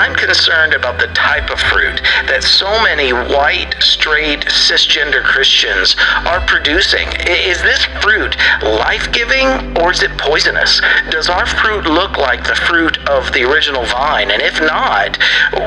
I'm concerned about the type of fruit that so many white, straight, cisgender Christians are producing. Is this fruit life giving or is it poisonous? Does our fruit look like the fruit of the original vine? And if not,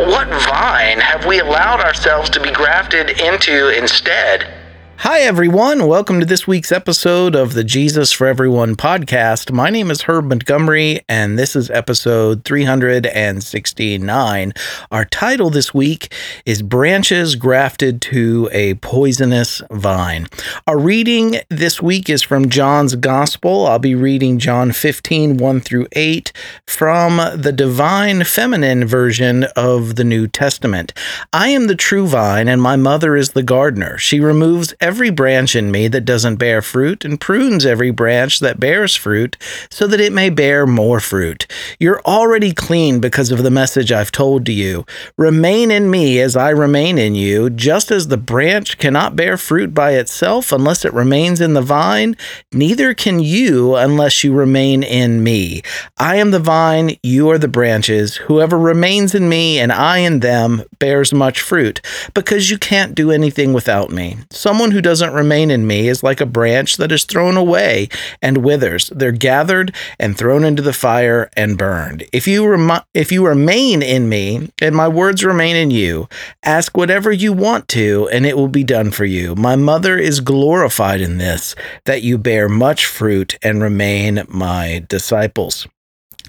what vine have we allowed ourselves to be grafted into instead? Hi, everyone. Welcome to this week's episode of the Jesus for Everyone podcast. My name is Herb Montgomery, and this is episode 369. Our title this week is Branches Grafted to a Poisonous Vine. Our reading this week is from John's Gospel. I'll be reading John 15, 1 through 8 from the Divine Feminine version of the New Testament. I am the true vine, and my mother is the gardener. She removes every every branch in me that doesn't bear fruit, and prunes every branch that bears fruit, so that it may bear more fruit. You're already clean because of the message I've told to you. Remain in me as I remain in you, just as the branch cannot bear fruit by itself unless it remains in the vine, neither can you unless you remain in me. I am the vine, you are the branches. Whoever remains in me and I in them bears much fruit, because you can't do anything without me. Someone who doesn't remain in me is like a branch that is thrown away and withers. They're gathered and thrown into the fire and burned. If you rem- if you remain in me and my words remain in you, ask whatever you want to and it will be done for you. My mother is glorified in this that you bear much fruit and remain my disciples.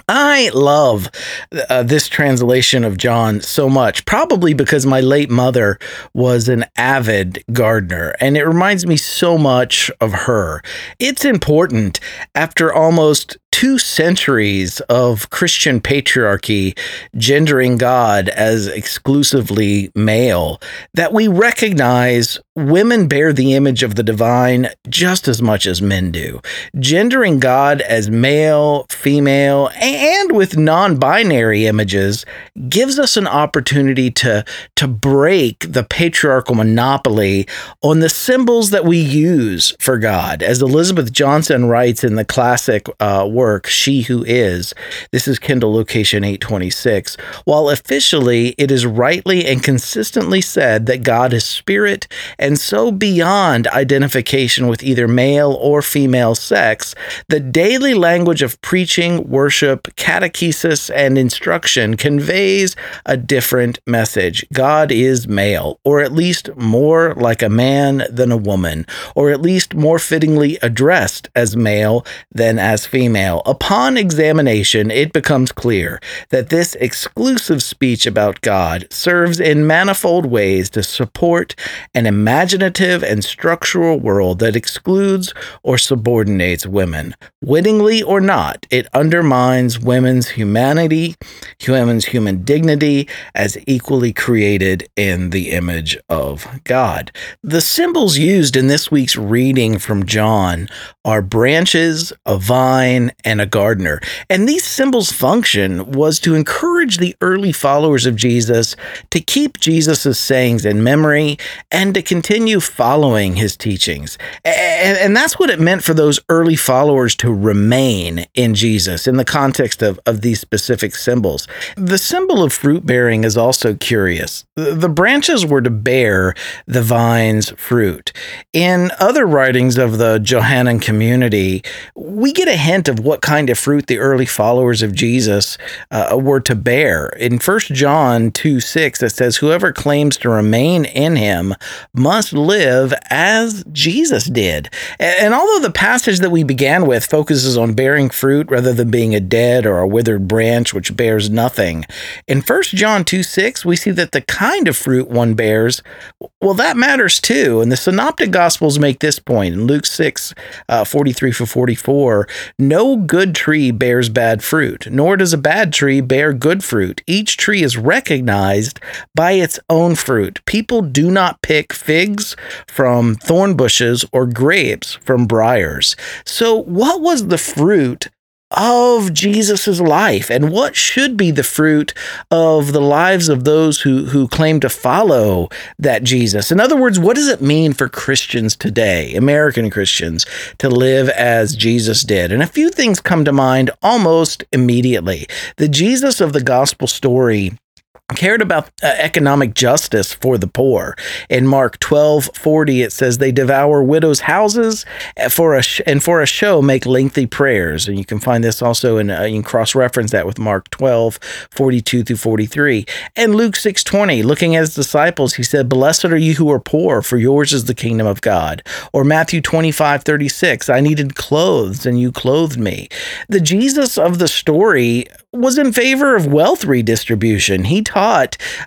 I love uh, this translation of John so much, probably because my late mother was an avid gardener, and it reminds me so much of her. It's important after almost two centuries of Christian patriarchy gendering God as exclusively male that we recognize women bear the image of the divine just as much as men do. Gendering God as male, female, and with non binary images gives us an opportunity to, to break the patriarchal monopoly on the symbols that we use for God. As Elizabeth Johnson writes in the classic uh, work, work, She Who Is. This is Kindle Location 826. While officially it is rightly and consistently said that God is spirit and so beyond identification with either male or female sex, the daily language of preaching, worship, catechesis, and instruction conveys a different message. God is male, or at least more like a man than a woman, or at least more fittingly addressed as male than as female. Upon examination, it becomes clear that this exclusive speech about God serves in manifold ways to support an imaginative and structural world that excludes or subordinates women. Wittingly or not, it undermines women's humanity, women's human dignity as equally created in the image of God. The symbols used in this week's reading from John are branches, a vine, and a gardener. And these symbols' function was to encourage the early followers of Jesus to keep Jesus' sayings in memory and to continue following his teachings. And, and that's what it meant for those early followers to remain in Jesus in the context of, of these specific symbols. The symbol of fruit bearing is also curious. The branches were to bear the vine's fruit. In other writings of the Johannine community, we get a hint of what kind of fruit the early followers of Jesus uh, were to bear. In 1 John 2 6, it says, Whoever claims to remain in him must live as Jesus did. And although the passage that we began with focuses on bearing fruit rather than being a dead or a withered branch which bears nothing, in 1 John 2 6, we see that the kind of fruit one bears, well, that matters too. And the Synoptic Gospels make this point in Luke 6 uh, 43 for 44 no good tree bears bad fruit, nor does a bad tree bear good fruit. Each tree is recognized by its own fruit. People do not pick figs from thorn bushes or grapes from briars. So, what was the fruit of Jesus's life and what should be the fruit of the lives of those who who claim to follow that Jesus. In other words, what does it mean for Christians today, American Christians, to live as Jesus did? And a few things come to mind almost immediately. The Jesus of the gospel story cared about uh, economic justice for the poor. In Mark 12:40 it says, They devour widows' houses uh, for a sh- and for a show make lengthy prayers. And you can find this also in, uh, you can cross reference that with Mark 12:42 through 43. And Luke 6:20 looking at his disciples, he said, Blessed are you who are poor, for yours is the kingdom of God. Or Matthew 25:36 I needed clothes and you clothed me. The Jesus of the story was in favor of wealth redistribution. He taught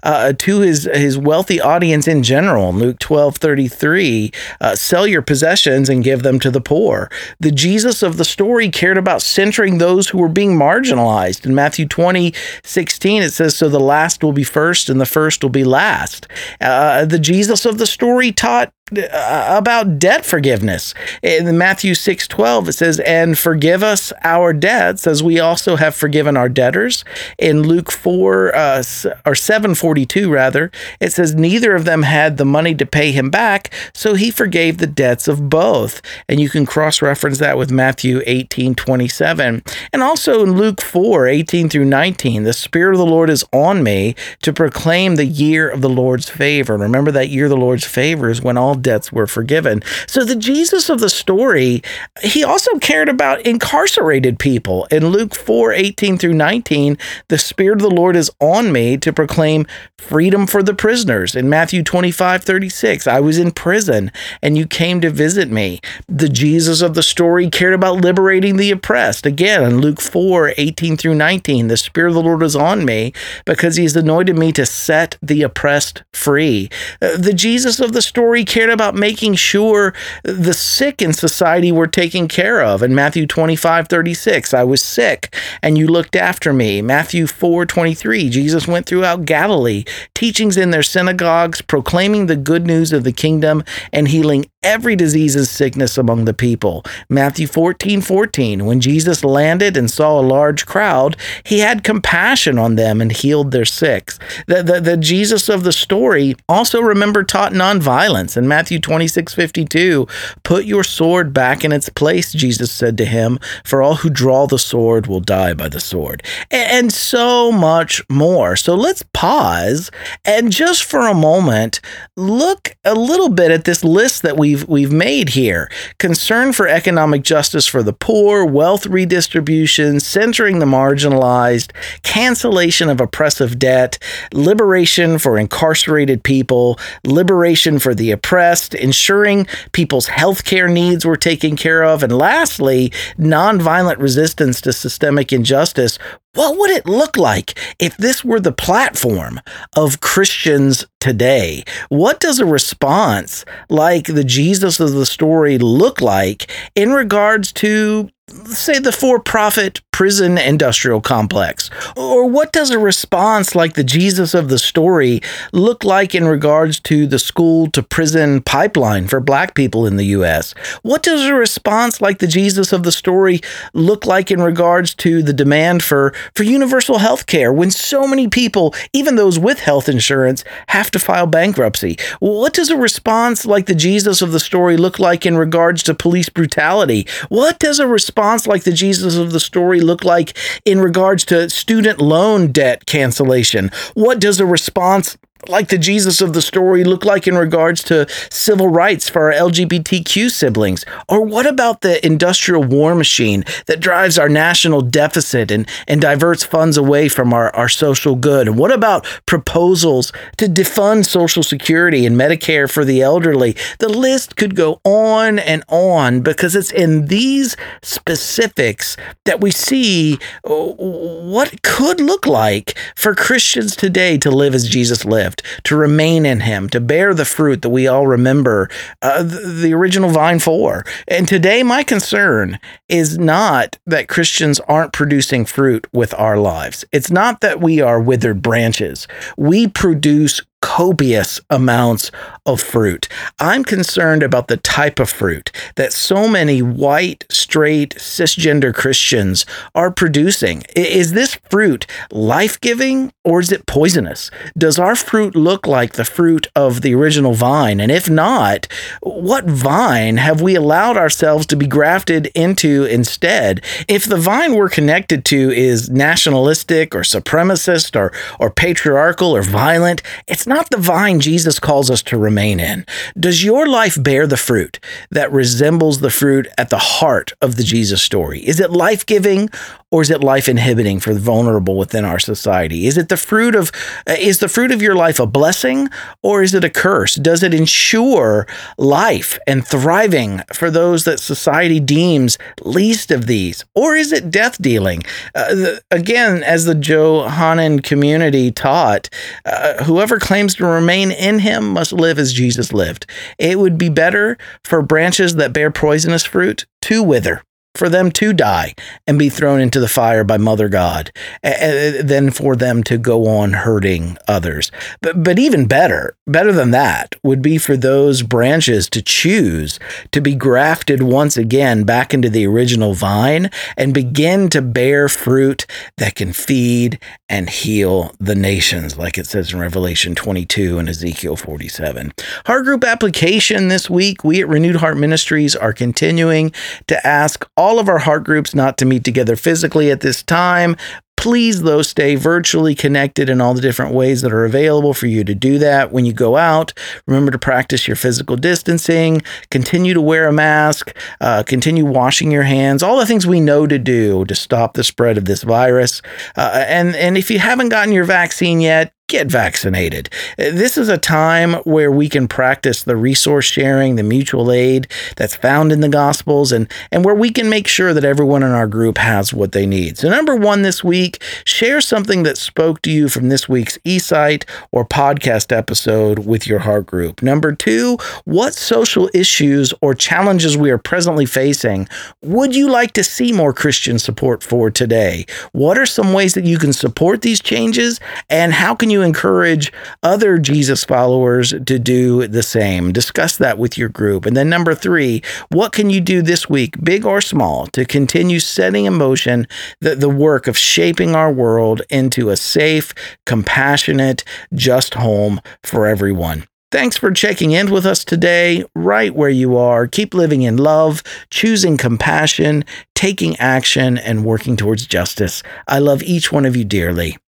uh, to his his wealthy audience in general. Luke twelve thirty three, uh, sell your possessions and give them to the poor. The Jesus of the story cared about centering those who were being marginalized. In Matthew twenty sixteen, it says, "So the last will be first, and the first will be last." Uh, the Jesus of the story taught about debt forgiveness. In Matthew 6 12, it says, And forgive us our debts as we also have forgiven our debtors. In Luke 4 uh, or 742, rather, it says, Neither of them had the money to pay him back, so he forgave the debts of both. And you can cross reference that with Matthew 18 27. And also in Luke 4 18 through 19, the Spirit of the Lord is on me to proclaim the year of the Lord's favor. Remember that year of the Lord's favor is when all debts were forgiven. So the Jesus of the story, he also cared about incarcerated people. In Luke 4 18 through 19, the Spirit of the Lord is on me to proclaim freedom for the prisoners. In Matthew 25 36, I was in prison and you came to visit me. The Jesus of the story cared about liberating the oppressed. Again, in Luke 4 18 through 19, the Spirit of the Lord is on me because he's anointed me to set the oppressed free. Uh, the Jesus of the story cared cared about making sure the sick in society were taken care of. In Matthew 25, 36, I was sick and you looked after me. Matthew 4, 23, Jesus went throughout Galilee, teachings in their synagogues, proclaiming the good news of the kingdom and healing every disease and sickness among the people. Matthew 14, 14, when Jesus landed and saw a large crowd, he had compassion on them and healed their sick. The, the, the Jesus of the story also remember taught nonviolence. In Matthew 26, 52, put your sword back in its place, Jesus said to him, for all who draw the sword will die by the sword. And so much more. So let's pause and just for a moment look a little bit at this list that we've we've made here. Concern for economic justice for the poor, wealth redistribution, centering the marginalized, cancellation of oppressive debt, liberation for incarcerated people, liberation for the oppressed, ensuring people's health care needs were taken care of, and lastly, nonviolent resistance to systemic injustice. What would it look like if this were the platform of Christians today? What does a response like the Jesus of the story look like in regards to say the for-profit prison industrial complex or what does a response like the Jesus of the story look like in regards to the school to prison pipeline for black people in the US what does a response like the Jesus of the story look like in regards to the demand for for universal health care when so many people even those with health insurance have to file bankruptcy what does a response like the Jesus of the story look like in regards to police brutality what does a response response like the Jesus of the story look like in regards to student loan debt cancellation? What does a response like the Jesus of the story look like in regards to civil rights for our LGBTQ siblings? Or what about the industrial war machine that drives our national deficit and, and diverts funds away from our, our social good? And what about proposals to defund Social Security and Medicare for the elderly? The list could go on and on because it's in these specifics that we see uh, what could look like for Christians today to live as Jesus lived lived, to remain in Him, to bear the fruit that we all remember uh, the original vine for. And today, my concern is not that Christians aren't producing fruit with our lives. It's not that we are withered branches. We produce copious amounts of fruit. I'm concerned about the type of fruit that so many white, straight, cisgender Christians are producing. Is this fruit life giving or is it poisonous? Does our fruit look like the fruit of the original vine? And if not, what vine have we allowed ourselves to be grafted into instead? If the vine we're connected to is nationalistic or supremacist or, or patriarchal or violent, it's not the vine Jesus calls us to remain in. Does your life bear the fruit that resembles the fruit at the heart of the Jesus story? Is it life giving or is it life inhibiting for the vulnerable within our society? Is it the fruit of uh, is the fruit of your life a blessing or is it a curse? Does it ensure life and thriving for those that society deems least of these, or is it death dealing? Uh, the, again, as the Johannine community taught, uh, whoever claims to remain in Him must live as Jesus lived. It would be better for branches that bear poisonous fruit to wither for them to die and be thrown into the fire by Mother God than for them to go on hurting others. But, but even better, better than that, would be for those branches to choose to be grafted once again back into the original vine and begin to bear fruit that can feed and heal the nations, like it says in Revelation 22 and Ezekiel 47. Heart group application this week, we at Renewed Heart Ministries are continuing to ask all all of our heart groups not to meet together physically at this time. Please, though, stay virtually connected in all the different ways that are available for you to do that. When you go out, remember to practice your physical distancing, continue to wear a mask, uh, continue washing your hands, all the things we know to do to stop the spread of this virus. Uh, and, and if you haven't gotten your vaccine yet, get vaccinated. This is a time where we can practice the resource sharing, the mutual aid that's found in the Gospels, and, and where we can make sure that everyone in our group has what they need. So, number one this week, share something that spoke to you from this week's eSight or podcast episode with your heart group. Number two, what social issues or challenges we are presently facing would you like to see more Christian support for today? What are some ways that you can support these changes, and how can you you encourage other Jesus followers to do the same? Discuss that with your group. And then, number three, what can you do this week, big or small, to continue setting in motion the, the work of shaping our world into a safe, compassionate, just home for everyone? Thanks for checking in with us today, right where you are. Keep living in love, choosing compassion, taking action, and working towards justice. I love each one of you dearly.